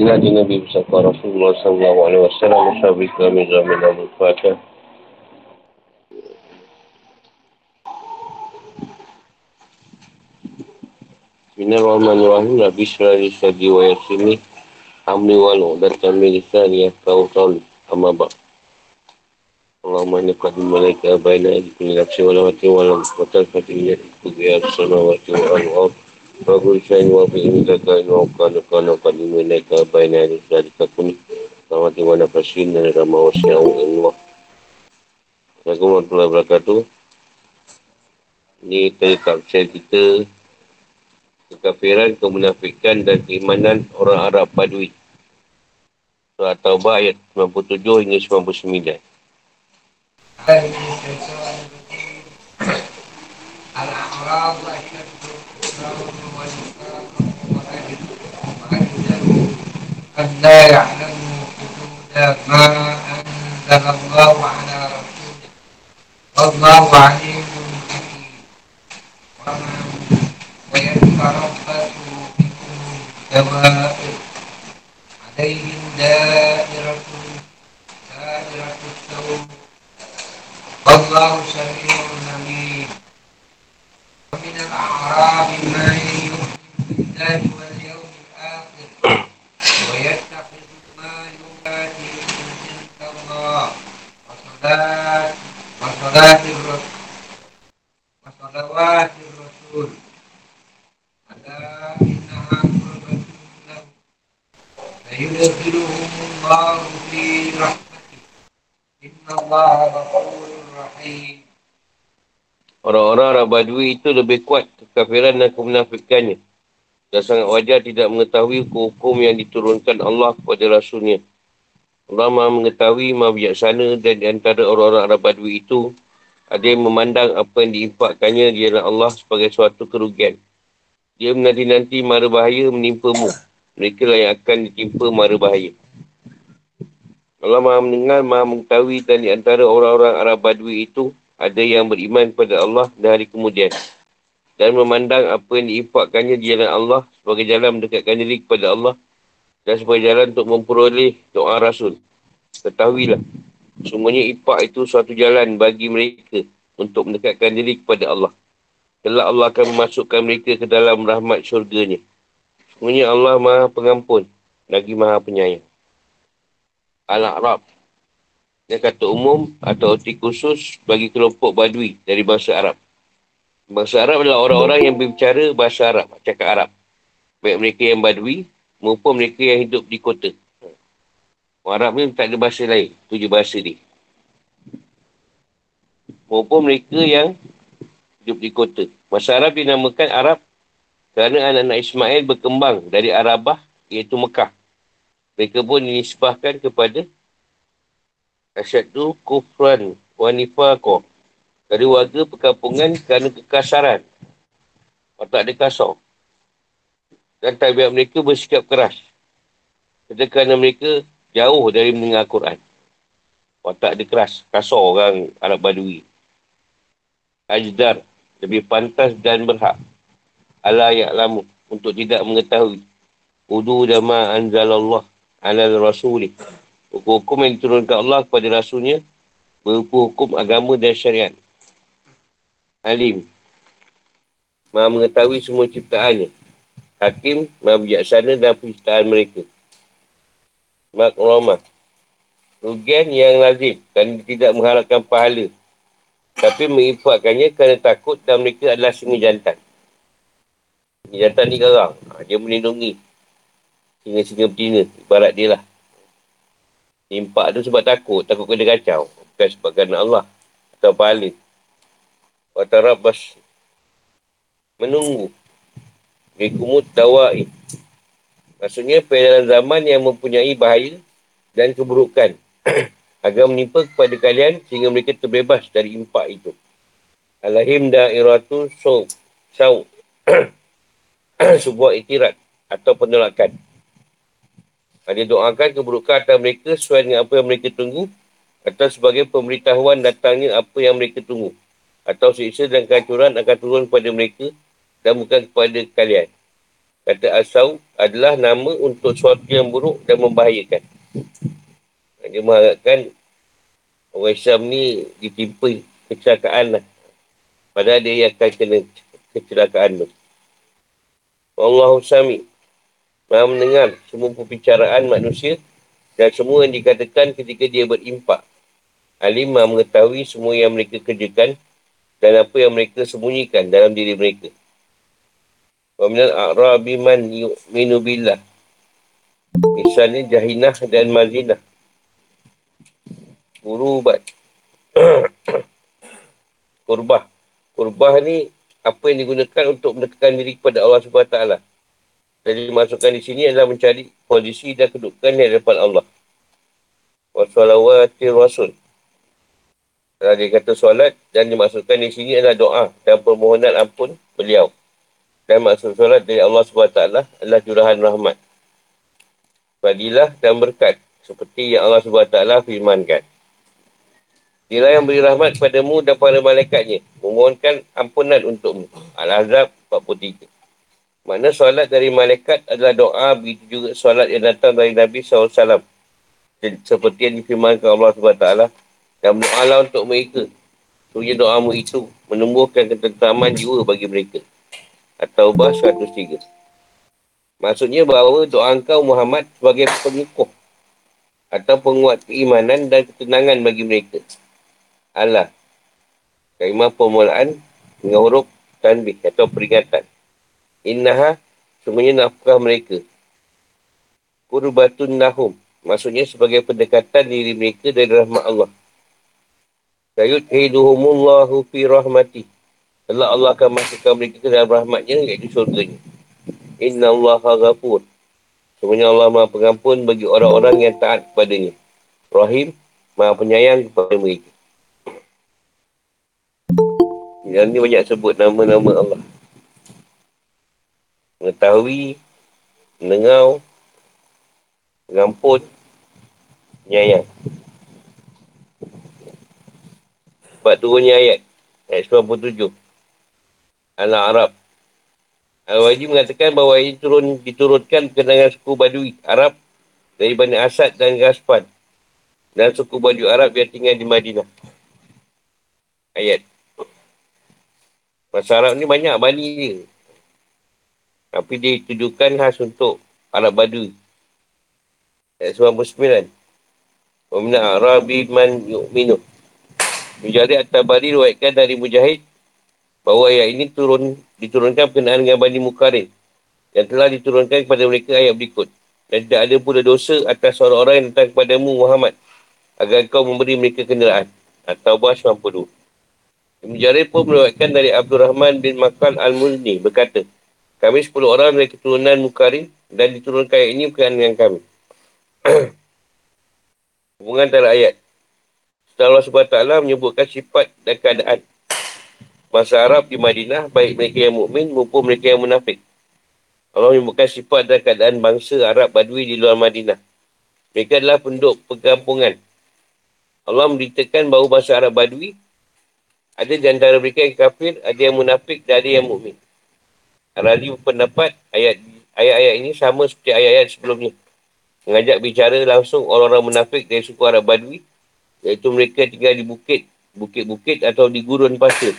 Ila di Nabi bersama Rasulullah sallallahu alaihi wasallam Musyafiq kami zaman Abu Fatah Bismillahirrahmanirrahim Nabi Syarali Syadi wa Yasini Amni walu dan kami lisan ya kau tahu Amma Allahumma inna qadim malaika baina di kulli nafsi wa lamati wa lam qatal fatiyya kubiya samawati wa al-ard Bagus saya wa fi ini kata ini wa kana kana qadim malaika baina di kulli takun samawati wa nafasin dan rama wa sya'u Allah Assalamualaikum warahmatullahi wabarakatuh Ini tadi kapsel kita Kekafiran, kemunafikan dan keimanan orang Arab Badui Surah Taubah ayat 97 hingga 99 الأعراض أشد قد لا يعلم حدود ما أنزل الله على رسوله والله عليم حكيم ويتربص بكم الدوائر عليهم دائرة دائرة السوء والله سميع عليم ومن الأعراب من يؤمن بالله وصلاة وصلاة الرسول وصلوات الرسول ألا إنها قربة له فيدخلهم الله في رحمته إن الله غفور رحيم Orang-orang Arab Badui itu lebih kuat kekafiran dan kemunafikannya. Dan sangat wajar tidak mengetahui hukum-hukum yang diturunkan Allah kepada Rasulnya. Allah maha mengetahui, maha bijaksana dan di antara orang-orang Arab Badui itu ada yang memandang apa yang diinfakkannya di jalan Allah sebagai suatu kerugian. Dia menanti-nanti mara bahaya menimpamu. Mereka lah yang akan ditimpa mara bahaya. Allah maha mendengar, maha mengetahui dan di antara orang-orang Arab Badui itu ada yang beriman kepada Allah dan hari kemudian. Dan memandang apa yang diinfakkannya di jalan Allah sebagai jalan mendekatkan diri kepada Allah dan sebagai jalan untuk memperoleh doa Rasul. Ketahuilah, semuanya infak itu suatu jalan bagi mereka untuk mendekatkan diri kepada Allah. Telah Allah akan memasukkan mereka ke dalam rahmat syurganya. Semuanya Allah maha pengampun, lagi maha penyayang. Al-A'rab dia kata umum atau arti khusus bagi kelompok badui dari bahasa Arab. Bahasa Arab adalah orang-orang yang berbicara bahasa Arab, cakap Arab. Baik mereka yang badui maupun mereka yang hidup di kota. Orang Arab ni tak ada bahasa lain. Itu je bahasa dia. Maupun mereka yang hidup di kota. Bahasa Arab dinamakan Arab kerana anak-anak Ismail berkembang dari Arabah iaitu Mekah. Mereka pun dinisbahkan kepada asyadu kufran wanifaqah dari warga perkampungan kerana kekasaran atau ada kasar dan tabiat mereka bersikap keras. Kerana, mereka jauh dari mendengar Quran. Watak ada keras. Kasar orang Arab Badui. Ajdar lebih pantas dan berhak. Ala ya'lamu untuk tidak mengetahui. Udu dama anzalallah ala rasulih. Hukum-hukum yang diturunkan Allah kepada Rasulnya berupa hukum agama dan syariat. Alim. Maha mengetahui semua ciptaannya. Hakim, maha bijaksana dan penciptaan mereka. Makromah. Rugian yang lazim kerana tidak mengharapkan pahala. Tapi menginfakkannya kerana takut dan mereka adalah singa jantan. Singa jantan ni garang. Ha, dia melindungi. Singa-singa betina. Ibarat dia lah. Impak tu sebab takut. Takut kena kacau. Bukan sebab kerana Allah. Atau pahala. Watarabas. Menunggu. Bikumut dawa'i. Maksudnya peredaran zaman yang mempunyai bahaya dan keburukan. agar menimpa kepada kalian sehingga mereka terbebas dari impak itu. Alahim da'iratu saw. Saw. Sebuah itirat atau penolakan. Dia doakan keburukan atas mereka sesuai dengan apa yang mereka tunggu atau sebagai pemberitahuan datangnya apa yang mereka tunggu. Atau siksa dan kehancuran akan turun kepada mereka dan bukan kepada kalian. Kata asau adalah nama untuk sesuatu yang buruk dan membahayakan. Dia mengharapkan orang Islam ni ditimpa kecelakaan lah. Padahal dia akan kena kecelakaan tu. Allah Sami. Maha mendengar semua perbicaraan manusia dan semua yang dikatakan ketika dia berimpak. Alim mengetahui semua yang mereka kerjakan dan apa yang mereka sembunyikan dalam diri mereka. Wa minal a'rabi man yu'minu billah. Misalnya Jahinah dan Mazinah. Kurubat. Kurbah. Kurbah ni apa yang digunakan untuk mendekatkan diri kepada Allah SWT. Jadi dimasukkan di sini adalah mencari posisi dan kedudukan di hadapan Allah. Wassalawatir Rasul. Kalau dia kata solat dan dimasukkan di sini adalah doa dan permohonan ampun beliau. Dan maksud solat dari Allah SWT adalah curahan rahmat. Fadilah dan berkat. Seperti yang Allah SWT firmankan. Dia yang beri rahmat kepadamu dan para malaikatnya. Memohonkan ampunan untukmu. Al-Azhab 43. Makna solat dari malaikat adalah doa. Begitu juga solat yang datang dari Nabi SAW. Seperti yang difirmankan Allah SWT. Dan berdoalah untuk mereka. Sungguh doamu itu menumbuhkan ketentaman jiwa bagi mereka. Atau bahasa 103. Maksudnya bahawa doa engkau Muhammad sebagai pengukuh atau penguat keimanan dan ketenangan bagi mereka. Allah. Kalimah permulaan dengan huruf tanbih atau peringatan. Innaha, semuanya nafkah mereka. Kurbatun nahum. Maksudnya sebagai pendekatan diri mereka dari rahmat Allah. Sayut hiduhumullahu fi rahmati. Allah Allah akan masukkan mereka ke dalam rahmatnya, iaitu surganya. Inna Allah ghafur. Semuanya Allah maha pengampun bagi orang-orang yang taat kepadanya. Rahim, maha penyayang kepada mereka. Yang ni banyak sebut nama-nama Allah. Mengetahui, mendengar, mengampun, penyayang. Sebab turunnya ayat. Ayat 97. Anak Arab. Al-Wajib mengatakan bahawa ini turun, diturunkan kenangan suku Badui Arab dari Bani Asad dan Gaspan dan suku Badui Arab yang tinggal di Madinah. Ayat. Masa Arab ni banyak Bani dia. Tapi dia tujukan khas untuk Arab Badui. Ayat 99. Wamina Arabi man yu'minu. Mujahid At-Tabari ruatkan dari Mujahid bahawa ayat ini turun diturunkan berkenaan dengan Bani Mukarin yang telah diturunkan kepada mereka ayat berikut. Dan tidak ada pula dosa atas orang-orang yang datang kepadamu Muhammad agar kau memberi mereka kenderaan. Atau Bahas 92. Ibn Jarir pun melewatkan dari Abdul Rahman bin Makal Al-Muzni berkata, kami 10 orang dari keturunan Mukarin dan diturunkan ayat ini berkenaan dengan kami. Hubungan antara ayat. Setelah Allah SWT menyebutkan sifat dan keadaan masa Arab di Madinah, baik mereka yang mukmin maupun mereka yang munafik. Allah menyebutkan sifat dan keadaan bangsa Arab Badui di luar Madinah. Mereka adalah penduduk perkampungan. Allah memberitakan bahawa bangsa Arab Badui ada di antara mereka yang kafir, ada yang munafik dan ada yang mukmin. Al-Razi berpendapat ayat ayat-ayat ini sama seperti ayat-ayat sebelumnya. Mengajak bicara langsung orang-orang munafik dari suku Arab Badui, iaitu mereka tinggal di bukit, bukit-bukit atau di gurun pasir.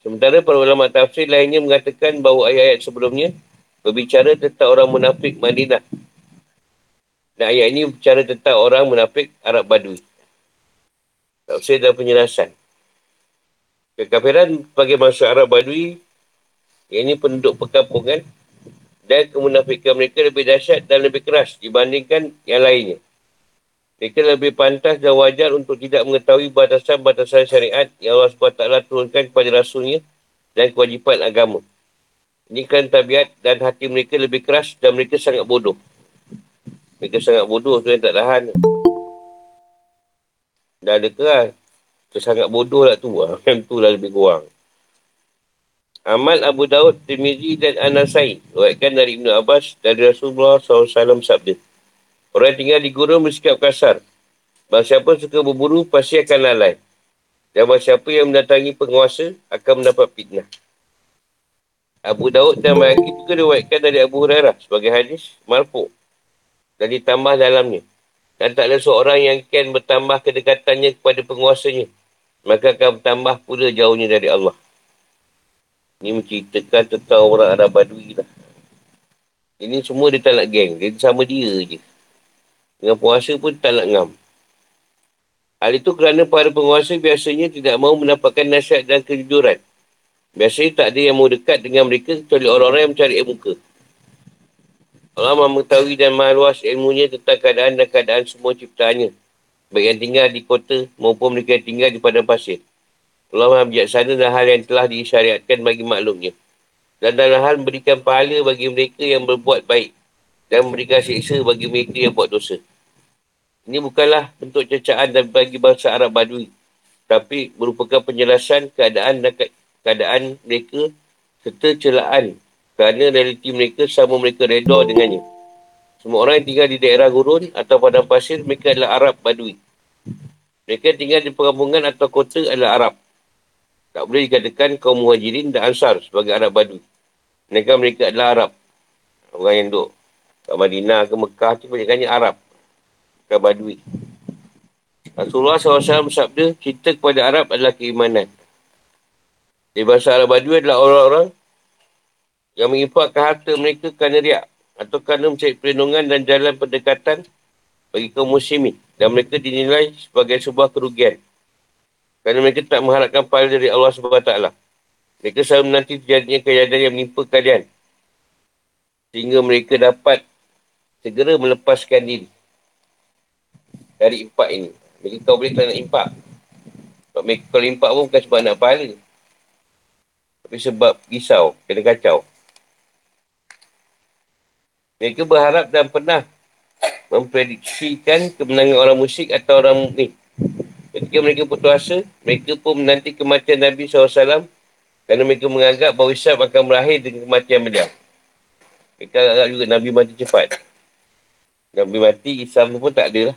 Sementara para ulama tafsir lainnya mengatakan bahawa ayat-ayat sebelumnya berbicara tentang orang munafik Madinah. Dan ayat ini berbicara tentang orang munafik Arab Badui. Tafsir dan penjelasan. Kekafiran bagi masa Arab Badui, ini penduduk perkampungan dan kemunafikan mereka lebih dahsyat dan lebih keras dibandingkan yang lainnya. Mereka lebih pantas dan wajar untuk tidak mengetahui batasan-batasan syariat yang Allah SWT turunkan kepada Rasulnya dan kewajipan agama. Ini kan tabiat dan hati mereka lebih keras dan mereka sangat bodoh. Mereka sangat bodoh tu yang tak tahan. Dah ada keras. Dia sangat bodoh lah tu. Macam tu lah lebih kurang. Amal Abu Daud, Tirmizi dan Anasai. Luatkan dari Ibn Abbas dari Rasulullah SAW sabda. Orang tinggal di gurun bersikap kasar. Bahawa siapa suka berburu, pasti akan lalai. Dan bahawa siapa yang mendatangi penguasa, akan mendapat fitnah. Abu Daud dan Bayaki juga diwaikan dari Abu Hurairah sebagai hadis marfu dan ditambah dalamnya. Dan tak ada seorang yang akan bertambah kedekatannya kepada penguasanya. Maka akan bertambah pula jauhnya dari Allah. Ini menceritakan tentang orang Arab Badui lah. Ini semua dia tak nak geng. Dia sama dia je. Dengan puasa pun tak nak ngam. Hal itu kerana para penguasa biasanya tidak mahu mendapatkan nasihat dan kejujuran. Biasanya tak ada yang mau dekat dengan mereka kecuali orang-orang yang mencari muka. Allah maha mengetahui dan maha luas ilmunya tentang keadaan dan keadaan semua ciptaannya. Baik yang tinggal di kota maupun mereka yang tinggal di padang pasir. Allah maha bijaksana dan hal yang telah disyariatkan bagi maklumnya. Dan dalam hal memberikan pahala bagi mereka yang berbuat baik. Dan memberikan siksa bagi mereka yang buat dosa. Ini bukanlah bentuk cecaan dan bagi bangsa Arab Badui. Tapi merupakan penjelasan keadaan dan keadaan mereka serta celaan kerana realiti mereka sama mereka reda dengannya. Semua orang yang tinggal di daerah gurun atau padang pasir, mereka adalah Arab Badui. Mereka tinggal di perkampungan atau kota adalah Arab. Tak boleh dikatakan kaum muhajirin dan ansar sebagai Arab Badui. Mereka mereka adalah Arab. Orang yang duduk kat Madinah ke Mekah tu banyak Arab. Bukan Badui. Rasulullah SAW bersabda, kita kepada Arab adalah keimanan. Di bahasa Arab Badui adalah orang-orang yang menginfakkan harta mereka kerana riak atau kerana mencari perlindungan dan jalan pendekatan bagi kaum muslimin dan mereka dinilai sebagai sebuah kerugian kerana mereka tak mengharapkan pahala dari Allah SWT. Mereka selalu menanti terjadinya kejadian yang menimpa kalian sehingga mereka dapat segera melepaskan diri dari impak ini. Mereka kau boleh tak nak impak. Sebab mereka kalau impak pun bukan sebab nak pahala. Tapi sebab risau, kena kacau. Mereka berharap dan pernah memprediksikan kemenangan orang musyrik atau orang mukmin. Ketika mereka putus asa, mereka pun menanti kematian Nabi SAW kerana mereka menganggap bahawa Isyaf akan berakhir dengan kematian beliau. Mereka agak juga Nabi mati cepat. Nabi mati, Islam pun tak ada lah.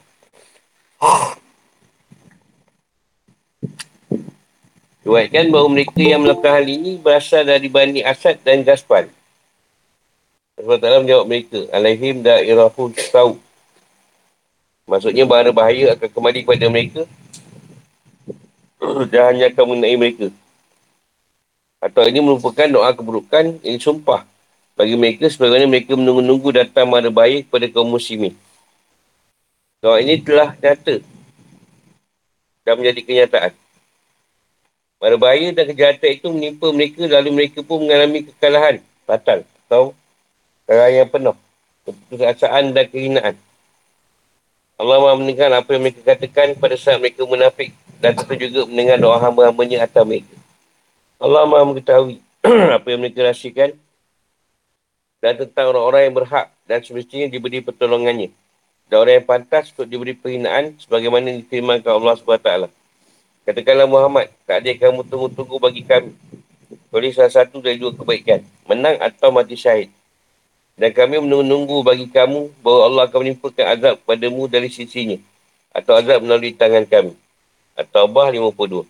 Kuatkan bahawa mereka yang melakukan hal ini berasal dari Bani Asad dan Gaspan. Allah Ta'ala menjawab mereka. Alaihim da'irahul saw. Maksudnya bahaya bahaya akan kembali kepada mereka. dan hanya akan mengenai mereka. Atau ini merupakan doa keburukan yang sumpah bagi mereka sebagaimana mereka menunggu-nunggu datang mara bahaya kepada kaum muslimin. Doa ini telah nyata dan menjadi kenyataan. Mara bahaya dan kejahatan itu menimpa mereka lalu mereka pun mengalami kekalahan batal atau Kerana yang penuh. Keputusasaan dan kehinaan. Allah maha mendengar apa yang mereka katakan pada saat mereka munafik. Dan tentu juga mendengar doa hamba-hambanya atas mereka. Allah maha mengetahui apa yang mereka rahsiakan. Dan tentang orang-orang yang berhak dan semestinya diberi pertolongannya. Dan orang yang pantas untuk diberi perhinaan sebagaimana difirmankan Allah SWT. Katakanlah Muhammad, tak ada kamu tunggu-tunggu bagi kami. Oleh salah satu dari dua kebaikan. Menang atau mati syahid. Dan kami menunggu bagi kamu bahawa Allah akan menimpakan azab padamu dari sisinya. Atau azab melalui tangan kami. At-Taubah 52.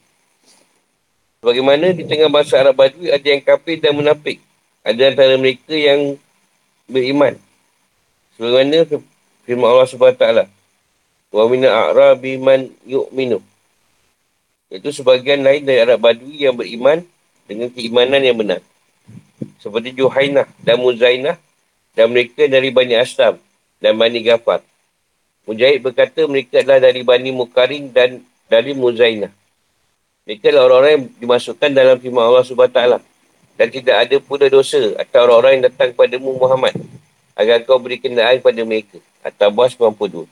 Bagaimana di tengah bahasa Arab Badui ada yang kafir dan munafik. Ada antara mereka yang beriman. Sebagaimana firman Allah SWT. Wa mina a'rabi man yu'minu. Itu sebagian lain dari Arab Badui yang beriman dengan keimanan yang benar. Seperti Juhainah dan Muzainah dan mereka dari Bani Aslam dan Bani Gafar. Mujahid berkata mereka adalah dari Bani Mukaring dan dari Muzainah. Mereka adalah orang-orang yang dimasukkan dalam firman Allah SWT. Dan tidak ada pula dosa atau orang-orang yang datang kepada Muhammad. Agar kau beri kenderaan kepada mereka. Atau bos 92.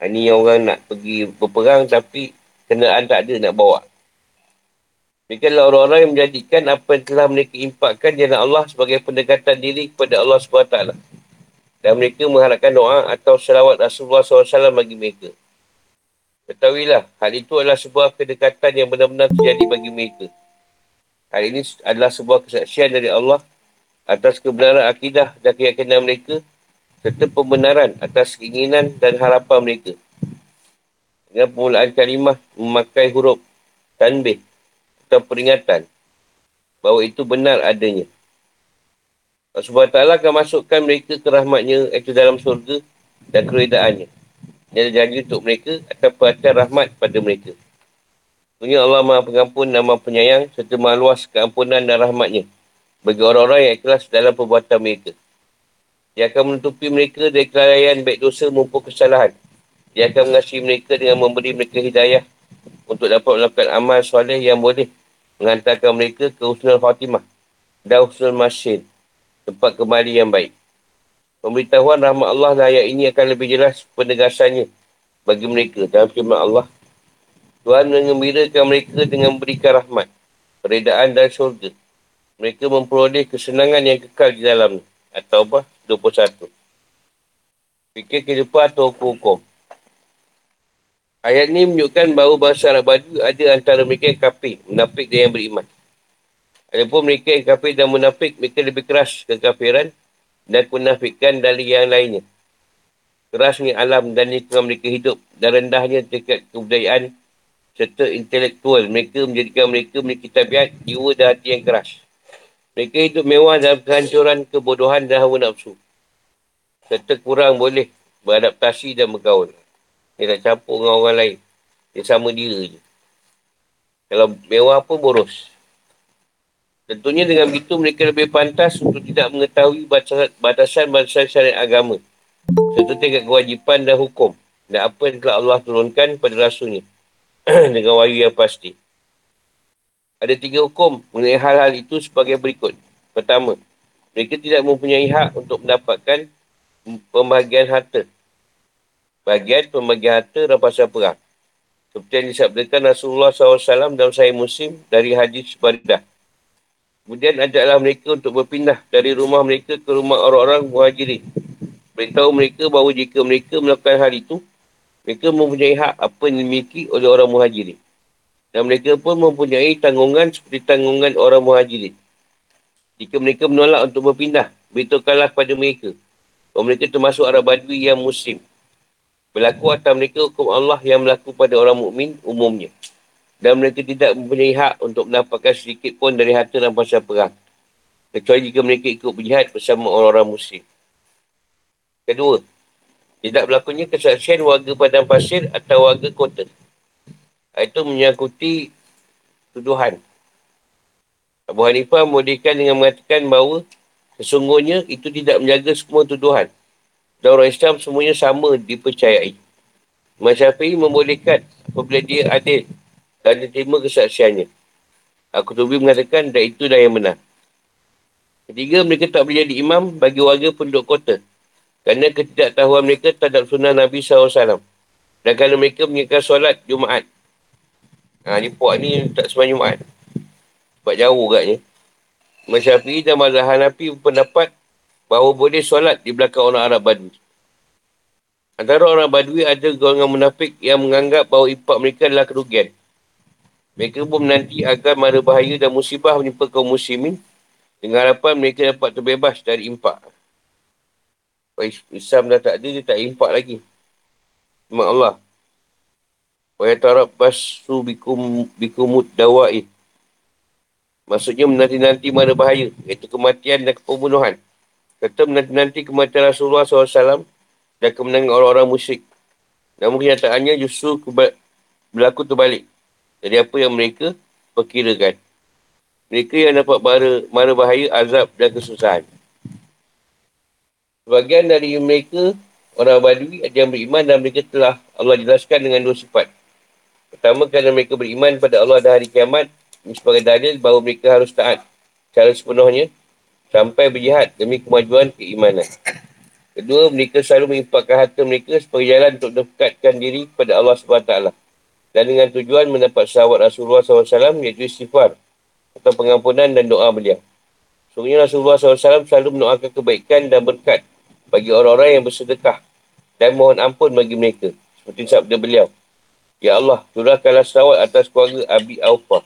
Ini yang orang nak pergi berperang tapi kenderaan tak ada nak bawa. Mereka adalah orang-orang yang menjadikan apa yang telah mereka impakkan jalan Allah sebagai pendekatan diri kepada Allah SWT. Dan mereka mengharapkan doa atau salawat Rasulullah SAW bagi mereka. Ketahuilah, hal itu adalah sebuah kedekatan yang benar-benar terjadi bagi mereka. Hal ini adalah sebuah kesaksian dari Allah atas kebenaran akidah dan keyakinan mereka serta pembenaran atas keinginan dan harapan mereka. Dengan permulaan kalimah memakai huruf tanbih atau peringatan bahawa itu benar adanya. Allah SWT akan masukkan mereka ke rahmatnya itu dalam surga dan keredaannya. Dia ada janji untuk mereka akan perhatian rahmat pada mereka. Sebenarnya Allah maha pengampun dan maha penyayang serta maha luas keampunan dan rahmatnya bagi orang-orang yang ikhlas dalam perbuatan mereka. Dia akan menutupi mereka dari kelalaian baik dosa maupun kesalahan. Dia akan mengasihi mereka dengan memberi mereka hidayah untuk dapat melakukan amal soleh yang boleh menghantarkan mereka ke Husnul Fatimah dan Husnul Masyid tempat kembali yang baik. Pemberitahuan rahmat Allah dan ayat ini akan lebih jelas penegasannya bagi mereka dalam firman Allah. Tuhan mengembirakan mereka dengan memberikan rahmat, peredaan dan syurga. Mereka memperoleh kesenangan yang kekal di dalam atau apa? 21. Fikir kehidupan atau hukum-hukum. Ayat ini menunjukkan bahawa bahasa Arab Badu ada antara mereka yang kafir, munafik dan yang beriman. Adapun mereka yang kafir dan munafik, mereka lebih keras kekafiran dan kemunafikan dari yang lainnya. Kerasnya alam dan lingkungan mereka hidup dan rendahnya tingkat kebudayaan serta intelektual mereka menjadikan mereka memiliki tabiat jiwa dan hati yang keras. Mereka hidup mewah dalam kehancuran, kebodohan dan hawa nafsu. Serta kurang boleh beradaptasi dan bergaul. Dia tak campur dengan orang lain. Dia sama dia je. Kalau mewah pun boros. Tentunya dengan begitu mereka lebih pantas untuk tidak mengetahui batasan-batasan syariat agama. Serta tingkat kewajipan dan hukum. Dan apa yang telah Allah turunkan pada rasulnya. dengan wahyu yang pasti. Ada tiga hukum mengenai hal-hal itu sebagai berikut. Pertama, mereka tidak mempunyai hak untuk mendapatkan pembahagian harta. Bahagian pembahagian harta rampasan perang. Seperti yang disabdakan Rasulullah SAW dalam Sahih Muslim dari hadis Baridah. Kemudian ajaklah mereka untuk berpindah dari rumah mereka ke rumah orang-orang muhajirin. Beritahu mereka bahawa jika mereka melakukan hal itu, mereka mempunyai hak apa yang dimiliki oleh orang muhajirin. Dan mereka pun mempunyai tanggungan seperti tanggungan orang muhajirin. Jika mereka menolak untuk berpindah, beritahukanlah kepada mereka bahawa mereka termasuk Arab Badui yang muslim. Berlaku atas mereka hukum Allah yang berlaku pada orang mukmin umumnya dan mereka tidak mempunyai hak untuk mendapatkan sedikit pun dari harta dan pasal perang. Kecuali jika mereka ikut berjihad bersama orang-orang muslim. Kedua, tidak berlakunya kesaksian warga padang pasir atau warga kota. Itu menyangkuti tuduhan. Abu Hanifah memulihkan dengan mengatakan bahawa sesungguhnya itu tidak menjaga semua tuduhan. Dan orang Islam semuanya sama dipercayai. Masyafi'i membolehkan apabila dia adil dan diterima kesaksiannya. Aku tubi mengatakan dan itu dah yang benar. Ketiga, mereka tak boleh jadi imam bagi warga penduduk kota. Kerana ketidaktahuan mereka terhadap sunnah Nabi SAW. Dan kerana mereka mengingatkan solat Jumaat. Ha, ni puak ni tak semua Jumaat. Sebab jauh agaknya. Masyafi dan Mazhab Hanafi berpendapat bahawa boleh solat di belakang orang Arab Badui. Antara orang Badui ada golongan munafik yang menganggap bahawa impak mereka adalah kerugian. Mereka pun menanti agar mara bahaya dan musibah menimpa kaum muslimin dengan harapan mereka dapat terbebas dari impak. Islam dah tak ada, dia tak impak lagi. Terima Allah. Wa yatarabbasu bikum bikumud dawai. Maksudnya menanti-nanti mana bahaya, iaitu kematian dan pembunuhan. Kata menanti-nanti kematian Rasulullah SAW dan kemenangan orang-orang musyrik. Namun kenyataannya justru berlaku terbalik dari apa yang mereka perkirakan. Mereka yang dapat mara, mara bahaya, azab dan kesusahan. Sebagian dari mereka, orang Badui yang beriman dan mereka telah Allah jelaskan dengan dua sifat. Pertama, kerana mereka beriman pada Allah dan hari kiamat, sebagai dalil bahawa mereka harus taat secara sepenuhnya sampai berjihad demi kemajuan keimanan. Kedua, mereka selalu mengimpakkan harta mereka sebagai jalan untuk dekatkan diri kepada Allah SWT dan dengan tujuan mendapat sahabat Rasulullah SAW iaitu istighfar atau pengampunan dan doa beliau. Sungguhnya Rasulullah SAW selalu mendoakan kebaikan dan berkat bagi orang-orang yang bersedekah dan mohon ampun bagi mereka. Seperti sabda beliau. Ya Allah, curahkanlah sawat atas keluarga Abi Aufah.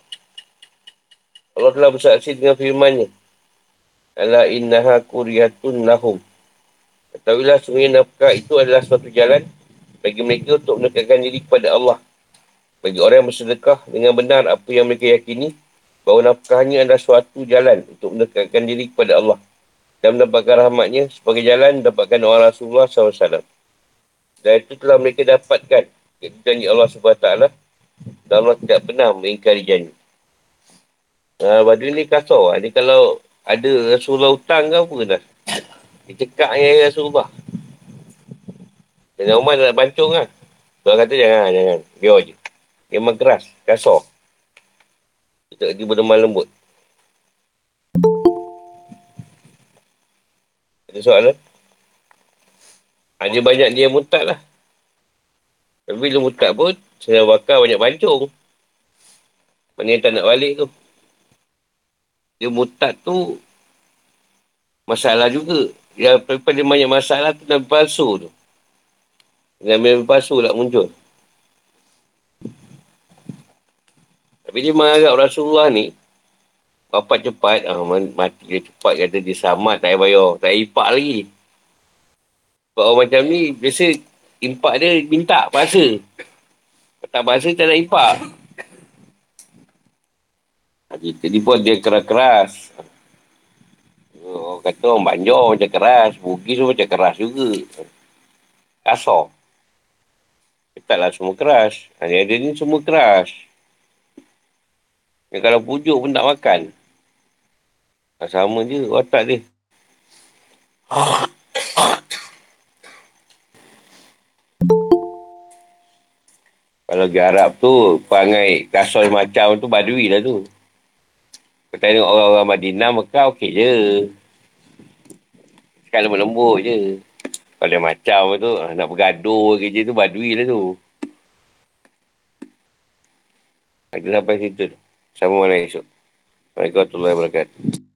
Allah telah bersaksi dengan firmannya. Ala innaha kuriyatun lahum. Ketahuilah sungguhnya nafkah itu adalah suatu jalan bagi mereka untuk mendekatkan diri kepada Allah bagi orang yang bersedekah dengan benar apa yang mereka yakini bahawa nafkahnya adalah suatu jalan untuk mendekatkan diri kepada Allah dan mendapatkan rahmatnya sebagai jalan mendapatkan orang Rasulullah SAW. Dan itu telah mereka dapatkan janji Allah SWT dan Allah tidak pernah mengingkari janji. Ha, badu ni kasar. Ni kalau ada Rasulullah hutang ke apa dah. Dia cekak dengan Rasulullah. Dengan Umar nak bancung lah. Tuan kata jangan, jangan. Biar je. Dia memang keras, kasar. Dia berdeman lembut. Ada soalan? Ada banyak dia mutat lah. Tapi bila mutat pun, saya bakar banyak bancung. Mana yang tak nak balik tu. Dia mutat tu, masalah juga. Yang paling banyak masalah tu Nabi palsu tu. Nabi palsu tak muncul. Tapi dia menganggap Rasulullah ni, bapak cepat, ah, mati dia cepat, kata dia selamat, tak payah bayar, tak payah impak lagi. Sebab orang macam ni, biasa impak dia minta bahasa. Tak bahasa, tak nak impak. Jadi pun dia keras-keras. Orang kata orang banjar macam keras. Bugis pun macam keras juga. Kasar. Taklah semua keras. Yang ada ni semua keras. Yang kalau pujuk pun tak makan. Sama je watak dia. Kalau di Arab tu, perangai kasar macam tu badui lah tu. Kau tengok orang-orang Madinah, Mekah okey je. Sekarang lembut-lembut je. Kalau macam tu, nak bergaduh kerja tu, badui lah tu. Kita sampai situ tu. Sama mana esok. Assalamualaikum warahmatullahi wabarakatuh.